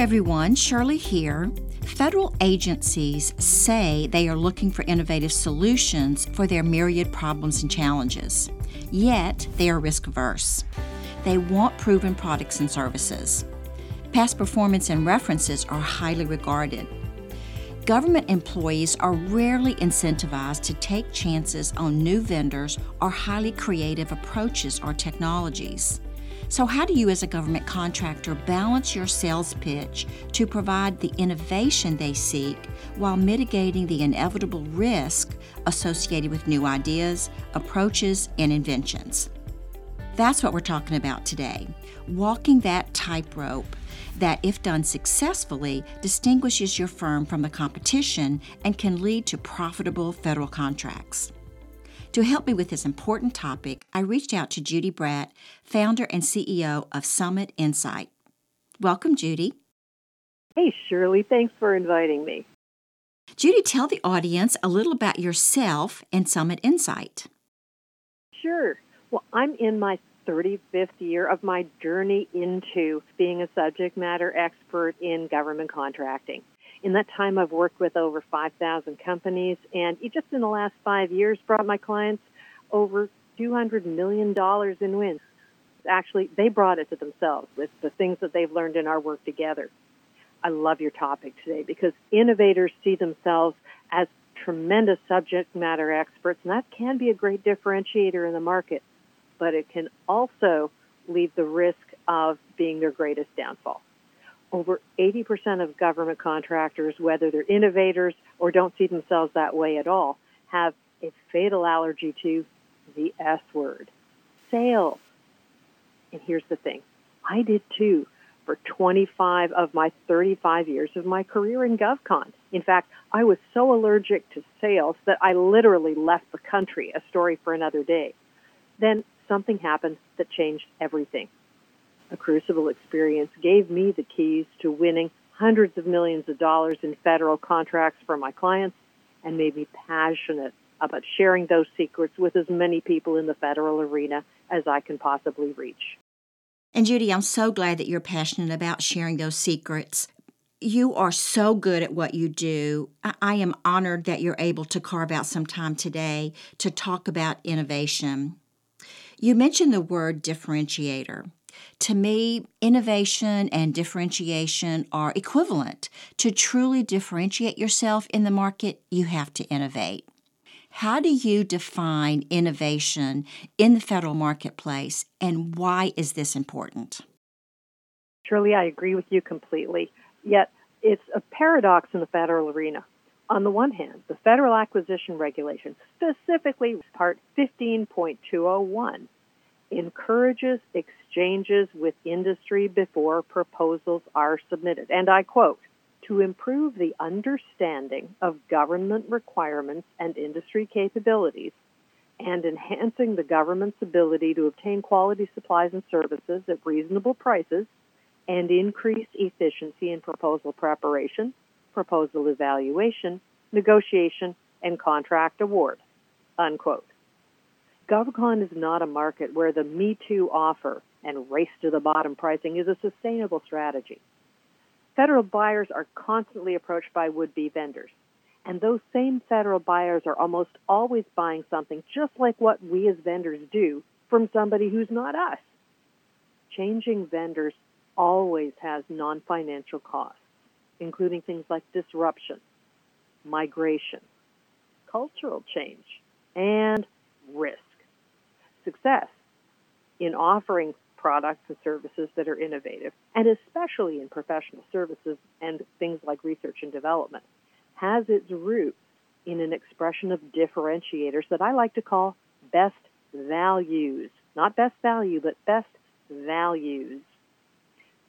everyone. Shirley here. Federal agencies say they are looking for innovative solutions for their myriad problems and challenges. Yet, they are risk averse. They want proven products and services. Past performance and references are highly regarded. Government employees are rarely incentivized to take chances on new vendors or highly creative approaches or technologies. So, how do you, as a government contractor, balance your sales pitch to provide the innovation they seek while mitigating the inevitable risk associated with new ideas, approaches, and inventions? That's what we're talking about today. Walking that tightrope that, if done successfully, distinguishes your firm from the competition and can lead to profitable federal contracts. To help me with this important topic, I reached out to Judy Bratt, founder and CEO of Summit Insight. Welcome, Judy. Hey, Shirley. Thanks for inviting me. Judy, tell the audience a little about yourself and Summit Insight. Sure. Well, I'm in my 35th year of my journey into being a subject matter expert in government contracting. In that time, I've worked with over 5,000 companies, and just in the last five years, brought my clients over $200 million in wins. Actually, they brought it to themselves with the things that they've learned in our work together. I love your topic today because innovators see themselves as tremendous subject matter experts, and that can be a great differentiator in the market, but it can also leave the risk of being their greatest downfall over 80% of government contractors, whether they're innovators or don't see themselves that way at all, have a fatal allergy to the S word sales. And here's the thing I did too for 25 of my 35 years of my career in GovCon. In fact, I was so allergic to sales that I literally left the country, a story for another day. Then something happened that changed everything a crucible experience gave me the keys to winning hundreds of millions of dollars in federal contracts for my clients and made me passionate about sharing those secrets with as many people in the federal arena as I can possibly reach. And Judy, I'm so glad that you're passionate about sharing those secrets. You are so good at what you do. I am honored that you're able to carve out some time today to talk about innovation. You mentioned the word differentiator. To me, innovation and differentiation are equivalent. To truly differentiate yourself in the market, you have to innovate. How do you define innovation in the federal marketplace, and why is this important? Shirley, I agree with you completely. Yet, it's a paradox in the federal arena. On the one hand, the Federal Acquisition Regulation, specifically Part 15.201, encourages exchanges with industry before proposals are submitted. And I quote, to improve the understanding of government requirements and industry capabilities and enhancing the government's ability to obtain quality supplies and services at reasonable prices and increase efficiency in proposal preparation, proposal evaluation, negotiation, and contract award. Unquote. GovCon is not a market where the Me Too offer and race to the bottom pricing is a sustainable strategy. Federal buyers are constantly approached by would be vendors, and those same federal buyers are almost always buying something just like what we as vendors do from somebody who's not us. Changing vendors always has non financial costs, including things like disruption, migration, cultural change, and risk success in offering products and services that are innovative, and especially in professional services and things like research and development, has its roots in an expression of differentiators that I like to call best values. Not best value, but best values.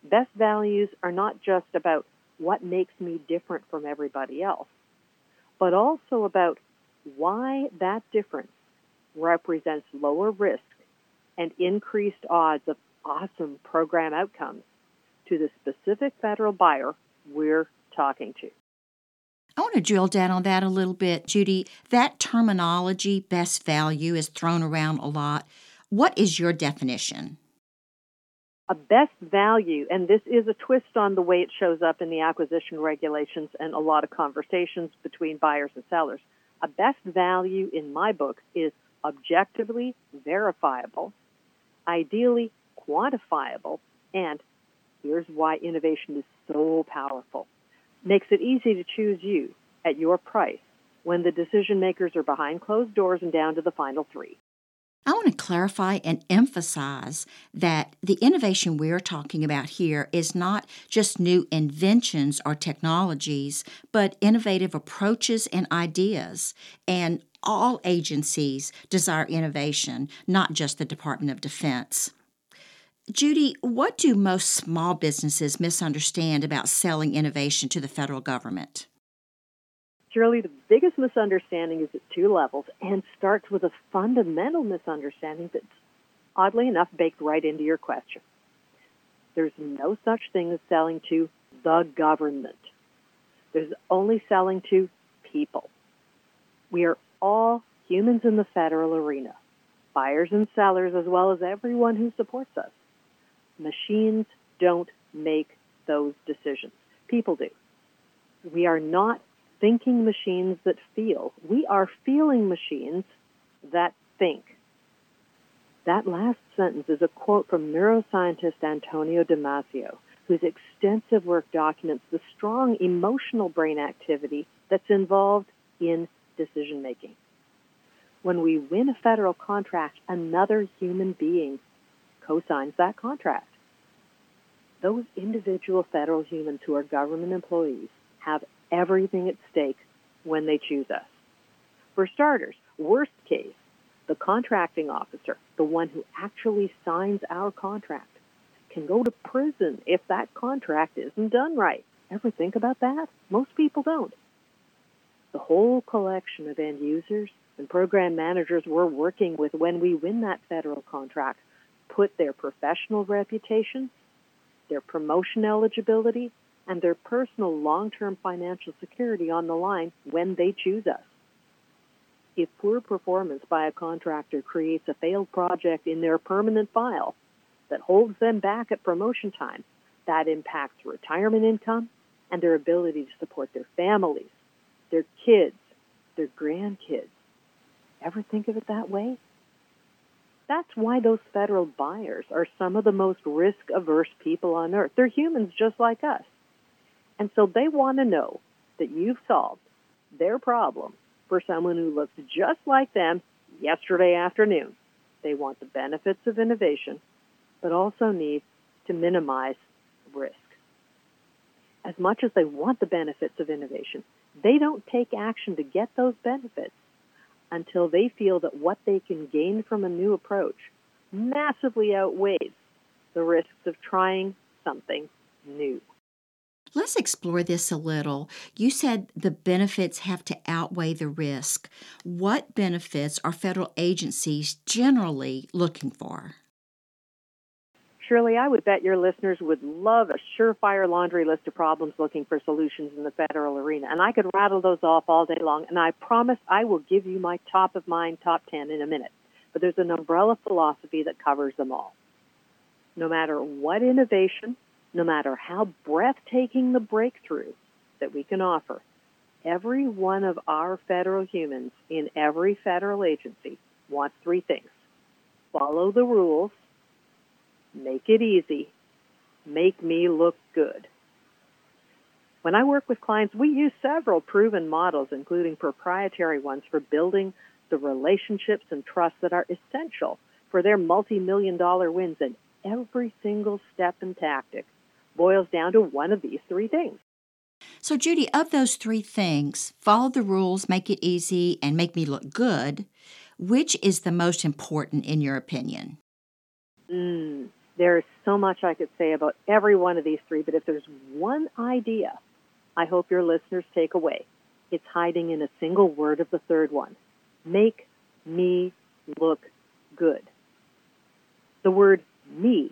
Best values are not just about what makes me different from everybody else, but also about why that difference represents lower risk and increased odds of awesome program outcomes to the specific federal buyer we're talking to. I want to drill down on that a little bit, Judy. That terminology, best value, is thrown around a lot. What is your definition? A best value, and this is a twist on the way it shows up in the acquisition regulations and a lot of conversations between buyers and sellers. A best value in my book is objectively verifiable, ideally quantifiable, and here's why innovation is so powerful. Makes it easy to choose you at your price when the decision makers are behind closed doors and down to the final three. I want to clarify and emphasize that the innovation we're talking about here is not just new inventions or technologies, but innovative approaches and ideas. And all agencies desire innovation, not just the Department of Defense. Judy, what do most small businesses misunderstand about selling innovation to the federal government? Shirley, the biggest misunderstanding is at two levels and starts with a fundamental misunderstanding that's oddly enough baked right into your question. There's no such thing as selling to the government. There's only selling to people. We are all humans in the federal arena, buyers and sellers, as well as everyone who supports us. Machines don't make those decisions. People do. We are not thinking machines that feel. We are feeling machines that think. That last sentence is a quote from neuroscientist Antonio Damasio, whose extensive work documents the strong emotional brain activity that's involved in decision making. When we win a federal contract, another human being co signs that contract. Those individual federal humans who are government employees have everything at stake when they choose us. For starters, worst case, the contracting officer, the one who actually signs our contract, can go to prison if that contract isn't done right. Ever think about that? Most people don't. The whole collection of end users and program managers we're working with when we win that federal contract put their professional reputation, their promotion eligibility, and their personal long term financial security on the line when they choose us. If poor performance by a contractor creates a failed project in their permanent file that holds them back at promotion time, that impacts retirement income and their ability to support their families, their kids, their grandkids. Ever think of it that way? That's why those federal buyers are some of the most risk averse people on earth. They're humans just like us. And so they want to know that you've solved their problem for someone who looks just like them yesterday afternoon. They want the benefits of innovation, but also need to minimize risk. As much as they want the benefits of innovation, they don't take action to get those benefits until they feel that what they can gain from a new approach massively outweighs the risks of trying something new. Let's explore this a little. You said the benefits have to outweigh the risk. What benefits are federal agencies generally looking for? Shirley, I would bet your listeners would love a surefire laundry list of problems looking for solutions in the federal arena. And I could rattle those off all day long, and I promise I will give you my top of mind top 10 in a minute. But there's an umbrella philosophy that covers them all. No matter what innovation no matter how breathtaking the breakthrough that we can offer, every one of our federal humans in every federal agency wants three things follow the rules, make it easy, make me look good. When I work with clients, we use several proven models, including proprietary ones, for building the relationships and trust that are essential for their multi million dollar wins. And every single step and tactic boils down to one of these three things. So, Judy, of those three things, follow the rules, make it easy, and make me look good, which is the most important in your opinion? Mm, there is so much I could say about every one of these three, but if there's one idea I hope your listeners take away, it's hiding in a single word of the third one make me look good. The word me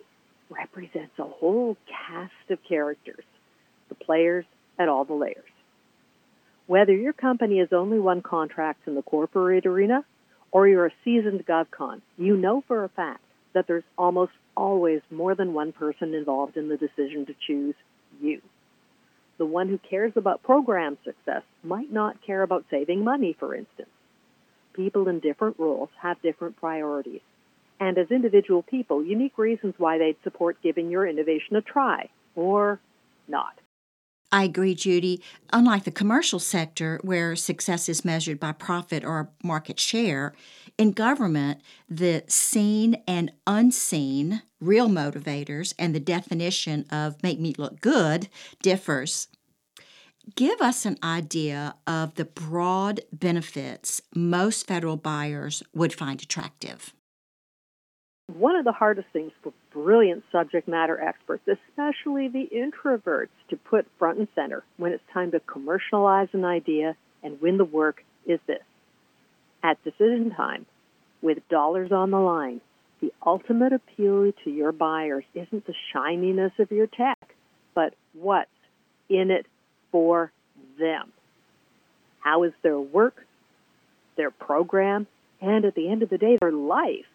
represents a whole cast of characters, the players at all the layers. Whether your company has only won contracts in the corporate arena or you're a seasoned GovCon, you know for a fact that there's almost always more than one person involved in the decision to choose you. The one who cares about program success might not care about saving money, for instance. People in different roles have different priorities. And as individual people, unique reasons why they'd support giving your innovation a try or not. I agree, Judy. Unlike the commercial sector, where success is measured by profit or market share, in government, the seen and unseen real motivators and the definition of make me look good differs. Give us an idea of the broad benefits most federal buyers would find attractive. One of the hardest things for brilliant subject matter experts, especially the introverts, to put front and center when it's time to commercialize an idea and win the work is this. At decision time, with dollars on the line, the ultimate appeal to your buyers isn't the shininess of your tech, but what's in it for them. How is their work, their program, and at the end of the day, their life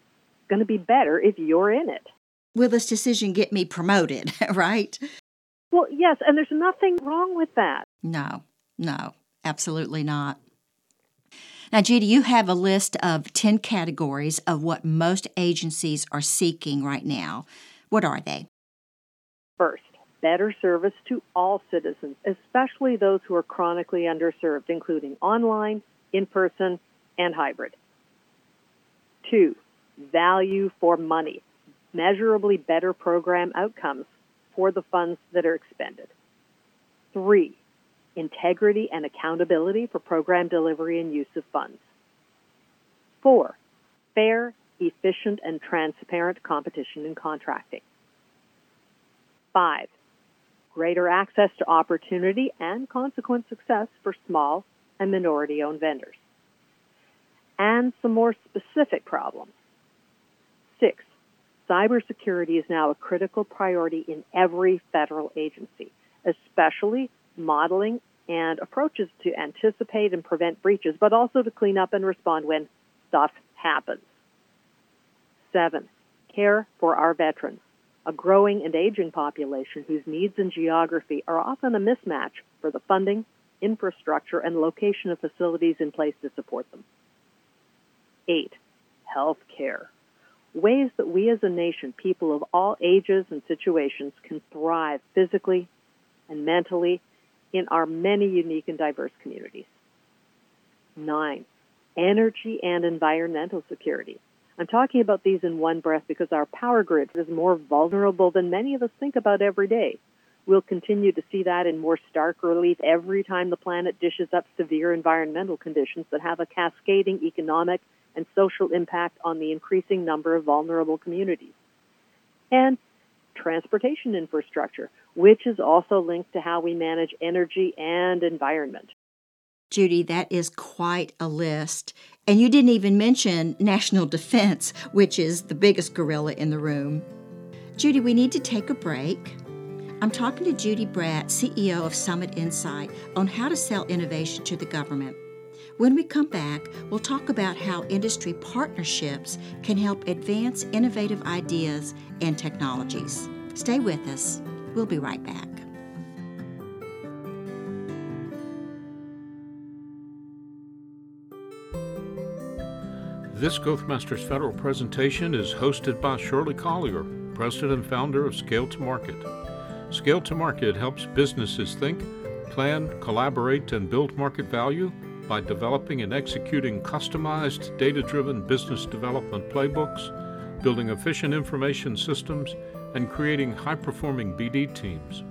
going to be better if you're in it. Will this decision get me promoted, right? Well, yes, and there's nothing wrong with that. No, no, absolutely not. Now, Judy, you have a list of 10 categories of what most agencies are seeking right now. What are they? First, better service to all citizens, especially those who are chronically underserved, including online, in person, and hybrid. Two, value for money, measurably better program outcomes for the funds that are expended. Three, integrity and accountability for program delivery and use of funds. Four, fair, efficient, and transparent competition in contracting. Five, greater access to opportunity and consequent success for small and minority owned vendors. And some more specific problems. Six, cybersecurity is now a critical priority in every federal agency, especially modeling and approaches to anticipate and prevent breaches, but also to clean up and respond when stuff happens. Seven, care for our veterans, a growing and aging population whose needs and geography are often a mismatch for the funding, infrastructure, and location of facilities in place to support them. Eight, health care ways that we as a nation, people of all ages and situations, can thrive physically and mentally in our many unique and diverse communities. Nine, energy and environmental security. I'm talking about these in one breath because our power grid is more vulnerable than many of us think about every day. We'll continue to see that in more stark relief every time the planet dishes up severe environmental conditions that have a cascading economic and social impact on the increasing number of vulnerable communities. And transportation infrastructure, which is also linked to how we manage energy and environment. Judy, that is quite a list. And you didn't even mention national defense, which is the biggest gorilla in the room. Judy, we need to take a break. I'm talking to Judy Bratt, CEO of Summit Insight, on how to sell innovation to the government. When we come back, we'll talk about how industry partnerships can help advance innovative ideas and technologies. Stay with us. We'll be right back. This Growthmasters Federal presentation is hosted by Shirley Collier, President and founder of Scale to Market. Scale to Market helps businesses think, plan, collaborate, and build market value by developing and executing customized, data driven business development playbooks, building efficient information systems, and creating high performing BD teams.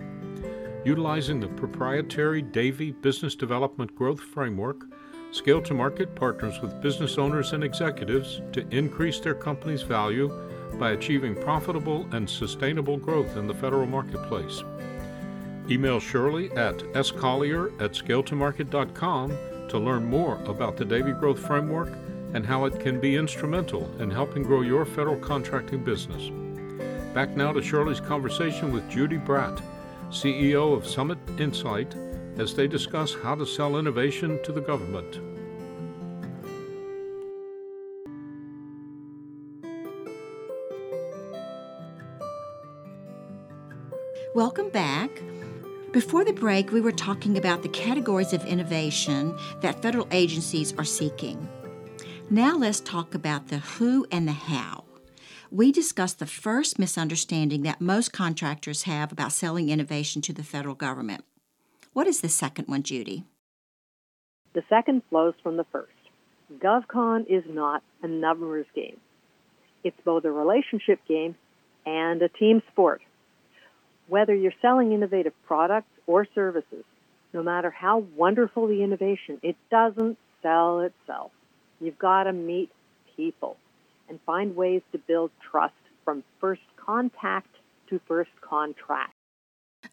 Utilizing the proprietary Davy Business Development Growth Framework, Scale to Market partners with business owners and executives to increase their company's value by achieving profitable and sustainable growth in the federal marketplace. Email Shirley at scollier at scaletomarket.com to learn more about the Davy Growth Framework and how it can be instrumental in helping grow your federal contracting business. Back now to Shirley's conversation with Judy Bratt, CEO of Summit Insight, as they discuss how to sell innovation to the government. Welcome back. Before the break, we were talking about the categories of innovation that federal agencies are seeking. Now let's talk about the who and the how. We discussed the first misunderstanding that most contractors have about selling innovation to the federal government. What is the second one, Judy? The second flows from the first. GovCon is not a numbers game. It's both a relationship game and a team sport. Whether you're selling innovative products or services, no matter how wonderful the innovation, it doesn't sell itself. You've got to meet people and find ways to build trust from first contact to first contract.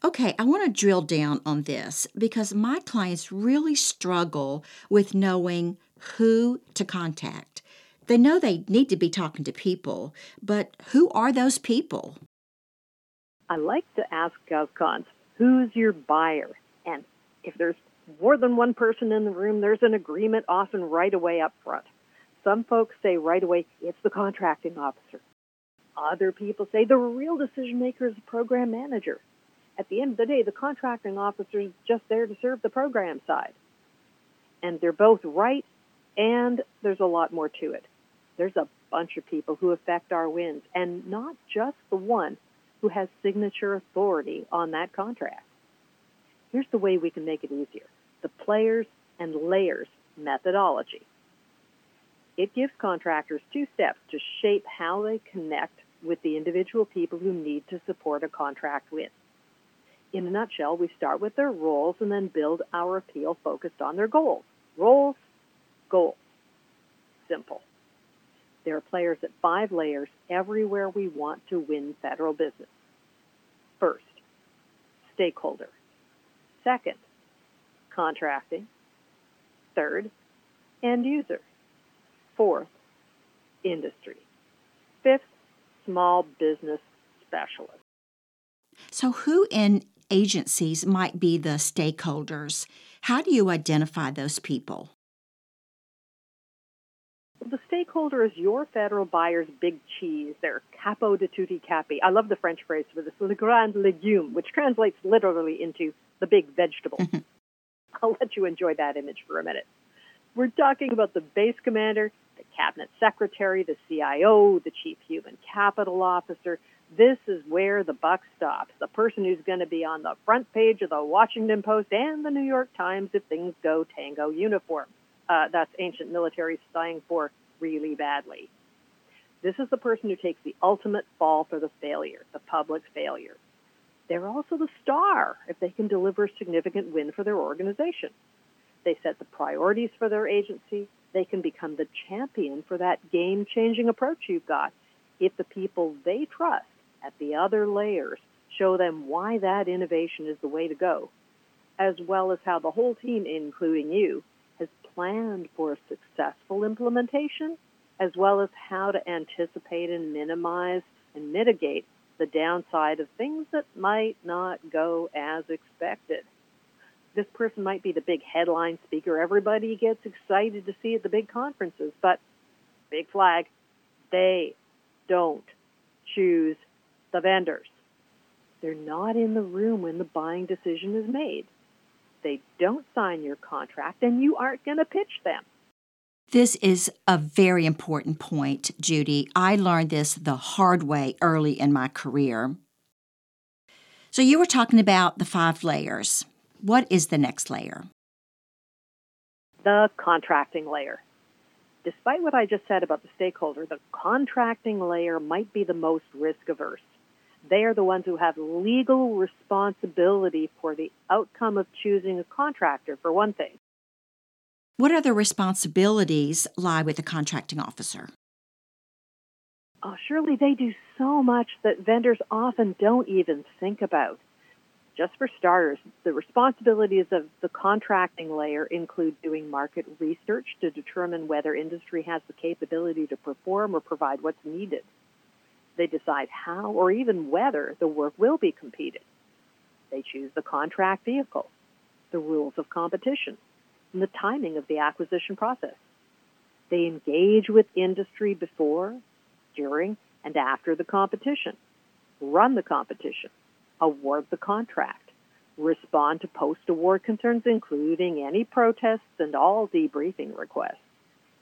Okay, I want to drill down on this because my clients really struggle with knowing who to contact. They know they need to be talking to people, but who are those people? I like to ask GovCons, who's your buyer? And if there's more than one person in the room, there's an agreement often right away up front. Some folks say right away, it's the contracting officer. Other people say the real decision maker is the program manager. At the end of the day, the contracting officer is just there to serve the program side. And they're both right, and there's a lot more to it. There's a bunch of people who affect our wins, and not just the one who has signature authority on that contract. Here's the way we can make it easier the players and layers methodology. It gives contractors two steps to shape how they connect with the individual people who need to support a contract win. In a nutshell, we start with their roles and then build our appeal focused on their goals. Roles, goals. Simple. There are players at five layers everywhere we want to win federal business. First, stakeholder. Second, contracting. Third, end user. Fourth, industry. Fifth, small business specialist. So, who in agencies might be the stakeholders? How do you identify those people? The stakeholder is your federal buyer's big cheese, their capo di tutti capi. I love the French phrase for this, le grand legume, which translates literally into the big vegetable. Mm-hmm. I'll let you enjoy that image for a minute. We're talking about the base commander, the cabinet secretary, the CIO, the chief human capital officer. This is where the buck stops. The person who's going to be on the front page of the Washington Post and the New York Times if things go tango uniform uh, that's ancient military slang for really badly. This is the person who takes the ultimate fall for the failure, the public failure. They're also the star if they can deliver a significant win for their organization. They set the priorities for their agency. They can become the champion for that game changing approach you've got if the people they trust at the other layers show them why that innovation is the way to go, as well as how the whole team, including you, planned for successful implementation, as well as how to anticipate and minimize and mitigate the downside of things that might not go as expected. This person might be the big headline speaker everybody gets excited to see at the big conferences, but big flag, they don't choose the vendors. They're not in the room when the buying decision is made they don't sign your contract, and you aren't going to pitch them. This is a very important point, Judy. I learned this the hard way early in my career. So, you were talking about the five layers. What is the next layer? The contracting layer. Despite what I just said about the stakeholder, the contracting layer might be the most risk averse. They are the ones who have legal responsibility for the outcome of choosing a contractor, for one thing. What other responsibilities lie with the contracting officer? Oh, surely they do so much that vendors often don't even think about. Just for starters, the responsibilities of the contracting layer include doing market research to determine whether industry has the capability to perform or provide what's needed. They decide how or even whether the work will be competed. They choose the contract vehicle, the rules of competition, and the timing of the acquisition process. They engage with industry before, during, and after the competition, run the competition, award the contract, respond to post award concerns, including any protests and all debriefing requests,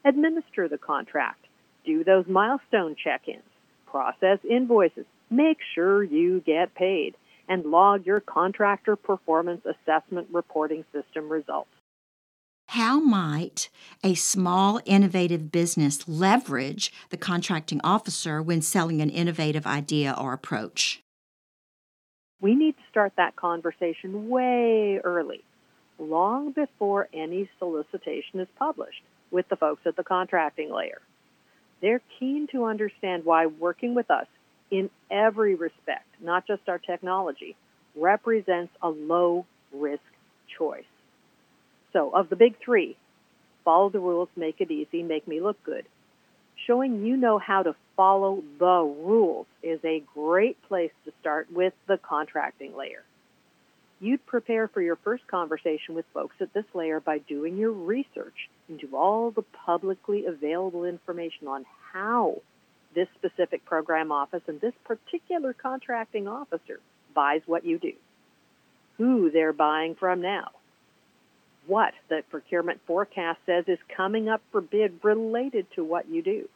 administer the contract, do those milestone check ins, process invoices, make sure you get paid, and log your contractor performance assessment reporting system results. How might a small, innovative business leverage the contracting officer when selling an innovative idea or approach? We need to start that conversation way early, long before any solicitation is published with the folks at the contracting layer. They're keen to understand why working with us in every respect, not just our technology, represents a low risk choice. So, of the big three, follow the rules, make it easy, make me look good. Showing you know how to follow the rules is a great place to start with the contracting layer. You'd prepare for your first conversation with folks at this layer by doing your research into all the publicly available information on how this specific program office and this particular contracting officer buys what you do, who they're buying from now, what the procurement forecast says is coming up for bid related to what you do.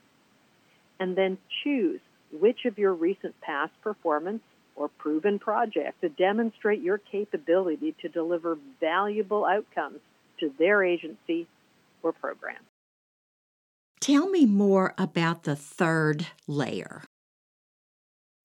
And then choose which of your recent past performance or proven project to demonstrate your capability to deliver valuable outcomes to their agency or program. Tell me more about the third layer.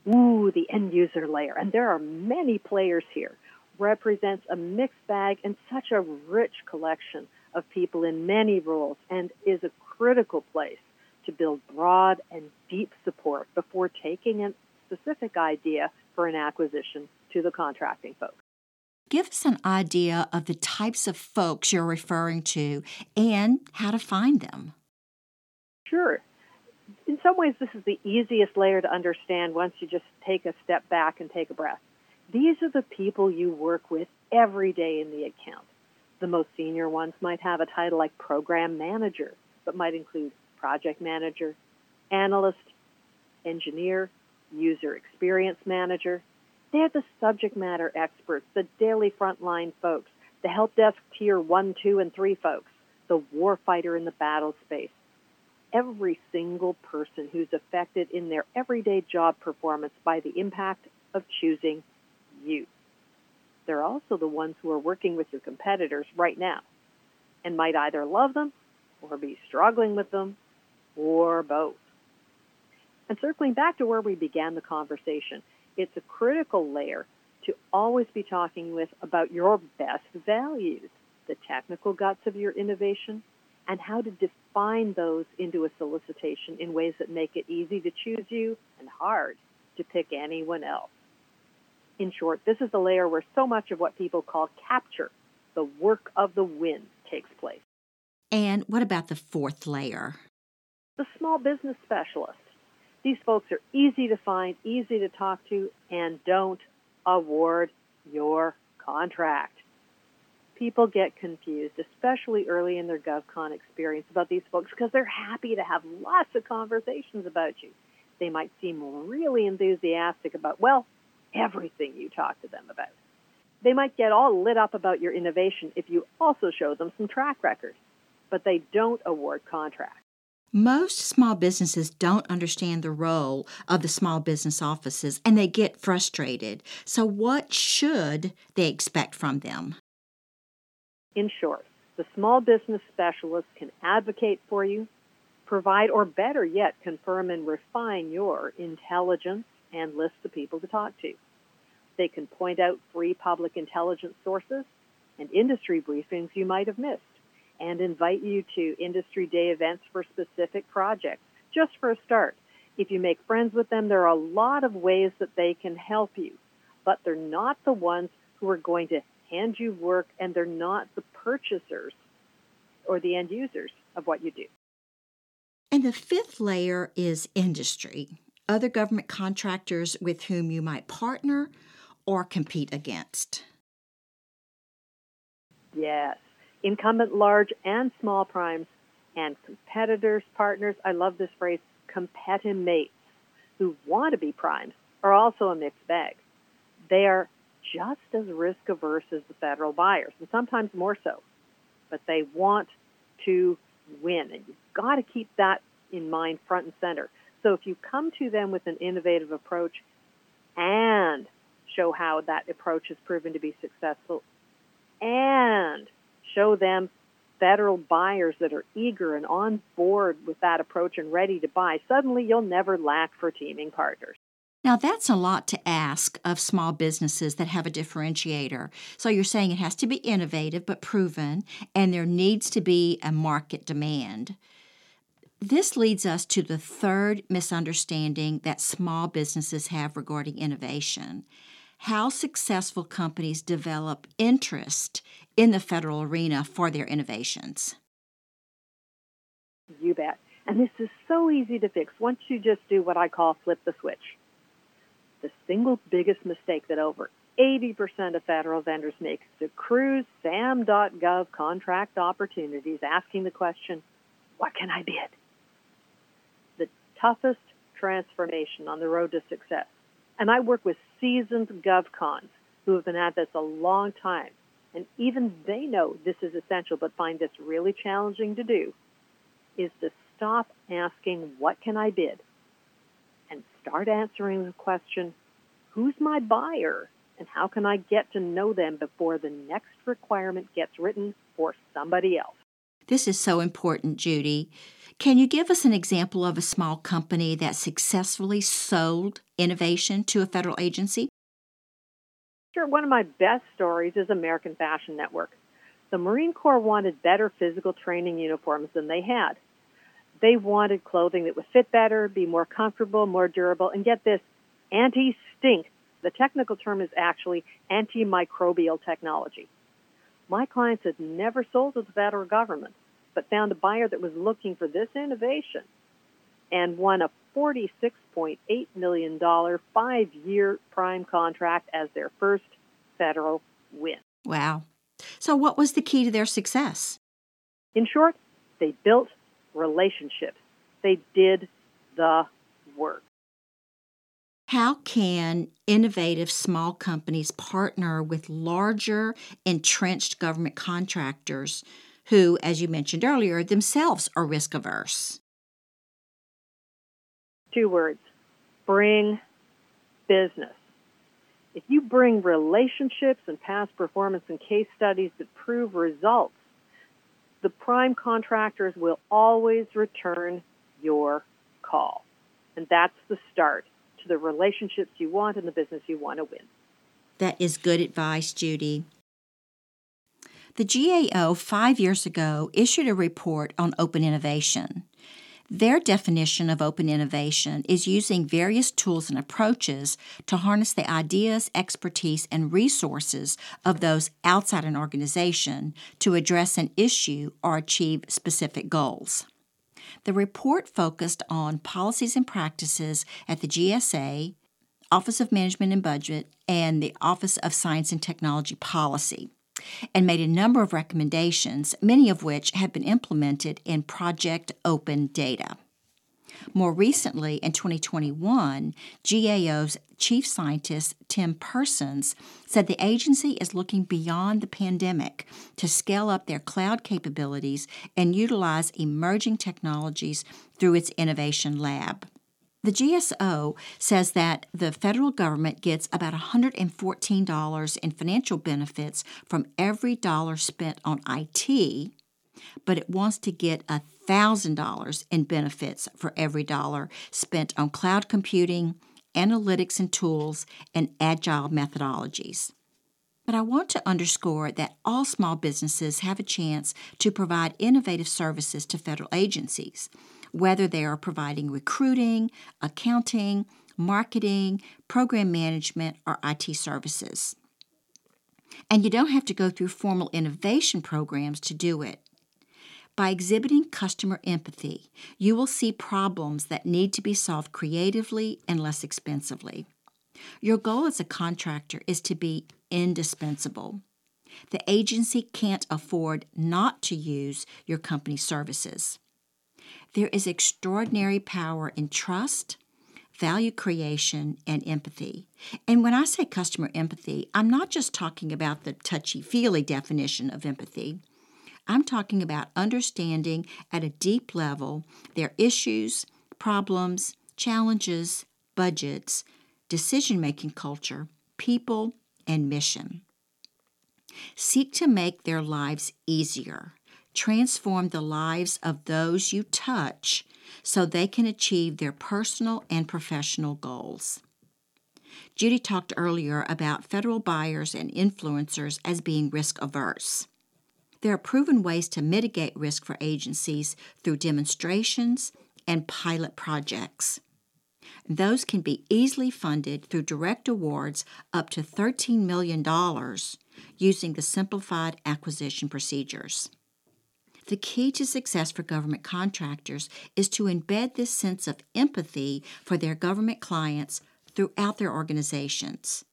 Ooh, the end user layer. And there are many players here represents a mixed bag and such a rich collection of people in many roles and is a critical place to build broad and deep support before taking a specific idea for an acquisition to the contracting folks. Give us an idea of the types of folks you're referring to and how to find them. Sure. In some ways, this is the easiest layer to understand once you just take a step back and take a breath. These are the people you work with every day in the account. The most senior ones might have a title like program manager, but might include project manager, analyst, engineer, user experience manager. They're the subject matter experts, the daily frontline folks, the help desk tier 1, 2, and 3 folks, the warfighter in the battle space. Every single person who's affected in their everyday job performance by the impact of choosing you. They're also the ones who are working with your competitors right now and might either love them or be struggling with them or both. And circling back to where we began the conversation, it's a critical layer to always be talking with about your best values, the technical guts of your innovation, and how to define those into a solicitation in ways that make it easy to choose you and hard to pick anyone else. In short, this is the layer where so much of what people call capture, the work of the win, takes place. And what about the fourth layer? The small business specialist. These folks are easy to find, easy to talk to, and don't award your contract. People get confused, especially early in their GovCon experience, about these folks because they're happy to have lots of conversations about you. They might seem really enthusiastic about, well, everything you talk to them about. They might get all lit up about your innovation if you also show them some track record, but they don't award contracts. Most small businesses don't understand the role of the small business offices and they get frustrated. So, what should they expect from them? In short, the small business specialist can advocate for you, provide, or better yet, confirm and refine your intelligence, and list the people to talk to. They can point out free public intelligence sources and industry briefings you might have missed and invite you to industry day events for specific projects, just for a start. If you make friends with them, there are a lot of ways that they can help you, but they're not the ones who are going to hand you work and they're not the purchasers or the end users of what you do. And the fifth layer is industry other government contractors with whom you might partner or compete against? Yes, incumbent large and small primes and competitors, partners. I love this phrase, competimates, who want to be primes, are also a mixed bag. they are just as risk averse as the federal buyers, and sometimes more so. But they want to win, and you've got to keep that in mind front and center. So if you come to them with an innovative approach and show how that approach has proven to be successful and show them federal buyers that are eager and on board with that approach and ready to buy, suddenly you'll never lack for teaming partners. Now, that's a lot to ask of small businesses that have a differentiator. So, you're saying it has to be innovative but proven, and there needs to be a market demand. This leads us to the third misunderstanding that small businesses have regarding innovation how successful companies develop interest in the federal arena for their innovations. You bet. And this is so easy to fix once you just do what I call flip the switch. The single biggest mistake that over 80% of federal vendors make is to cruise SAM.gov contract opportunities asking the question, what can I bid? The toughest transformation on the road to success. And I work with seasoned GovCons who have been at this a long time and even they know this is essential but find this really challenging to do, is to stop asking, What can I bid? and start answering the question, Who's my buyer? And how can I get to know them before the next requirement gets written for somebody else? This is so important, Judy. Can you give us an example of a small company that successfully sold innovation to a federal agency? Sure, one of my best stories is American Fashion Network. The Marine Corps wanted better physical training uniforms than they had. They wanted clothing that would fit better, be more comfortable, more durable, and get this anti stink. The technical term is actually antimicrobial technology. My clients had never sold to the federal government, but found a buyer that was looking for this innovation and won a $46.8 million five year prime contract as their first federal win. Wow. So, what was the key to their success? In short, they built relationships, they did the work. How can innovative small companies partner with larger, entrenched government contractors who, as you mentioned earlier, themselves are risk averse? two words bring business. If you bring relationships and past performance and case studies that prove results, the prime contractors will always return your call. And that's the start to the relationships you want and the business you want to win. That is good advice, Judy. The GAO five years ago issued a report on open innovation. Their definition of open innovation is using various tools and approaches to harness the ideas, expertise, and resources of those outside an organization to address an issue or achieve specific goals. The report focused on policies and practices at the GSA, Office of Management and Budget, and the Office of Science and Technology Policy and made a number of recommendations, many of which have been implemented in Project Open Data. More recently, in 2021, GAO's chief scientist Tim Persons said the agency is looking beyond the pandemic to scale up their cloud capabilities and utilize emerging technologies through its innovation lab. The GSO says that the federal government gets about $114 in financial benefits from every dollar spent on IT, but it wants to get $1,000 in benefits for every dollar spent on cloud computing, analytics and tools, and agile methodologies. But I want to underscore that all small businesses have a chance to provide innovative services to federal agencies whether they are providing recruiting, accounting, marketing, program management, or IT services. And you don't have to go through formal innovation programs to do it. By exhibiting customer empathy, you will see problems that need to be solved creatively and less expensively. Your goal as a contractor is to be indispensable. The agency can't afford not to use your company's services. There is extraordinary power in trust, value creation, and empathy. And when I say customer empathy, I'm not just talking about the touchy feely definition of empathy. I'm talking about understanding at a deep level their issues, problems, challenges, budgets, decision making culture, people, and mission. Seek to make their lives easier. Transform the lives of those you touch so they can achieve their personal and professional goals. Judy talked earlier about federal buyers and influencers as being risk averse. There are proven ways to mitigate risk for agencies through demonstrations and pilot projects. Those can be easily funded through direct awards up to $13 million using the simplified acquisition procedures. The key to success for government contractors is to embed this sense of empathy for their government clients throughout their organizations.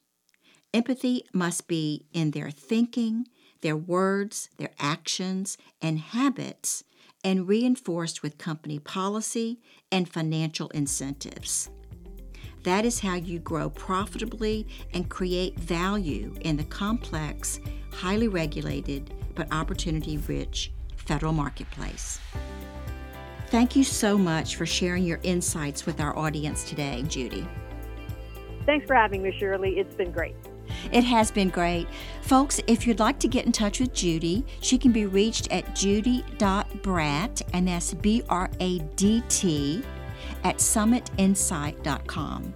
Empathy must be in their thinking, their words, their actions, and habits, and reinforced with company policy and financial incentives. That is how you grow profitably and create value in the complex, highly regulated, but opportunity rich federal marketplace. Thank you so much for sharing your insights with our audience today, Judy. Thanks for having me, Shirley. It's been great. It has been great. Folks, if you'd like to get in touch with Judy, she can be reached at judy.bradt, and that's B R A D T, at summitinsight.com.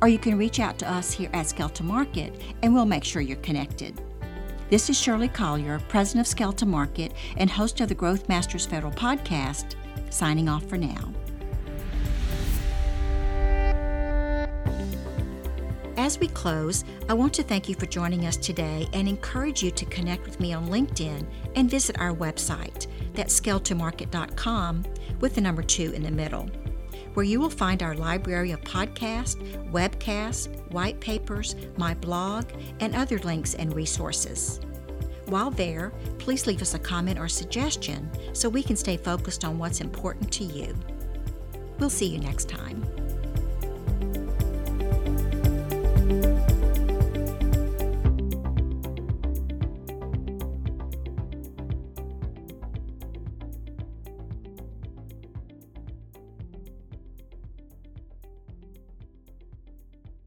Or you can reach out to us here at Skelton Market, and we'll make sure you're connected. This is Shirley Collier, president of Skelton Market and host of the Growth Masters Federal podcast, signing off for now. As we close, I want to thank you for joining us today and encourage you to connect with me on LinkedIn and visit our website. That's skeltonmarket.com with the number two in the middle, where you will find our library of podcasts, webcasts, white papers, my blog, and other links and resources. While there, please leave us a comment or suggestion so we can stay focused on what's important to you. We'll see you next time.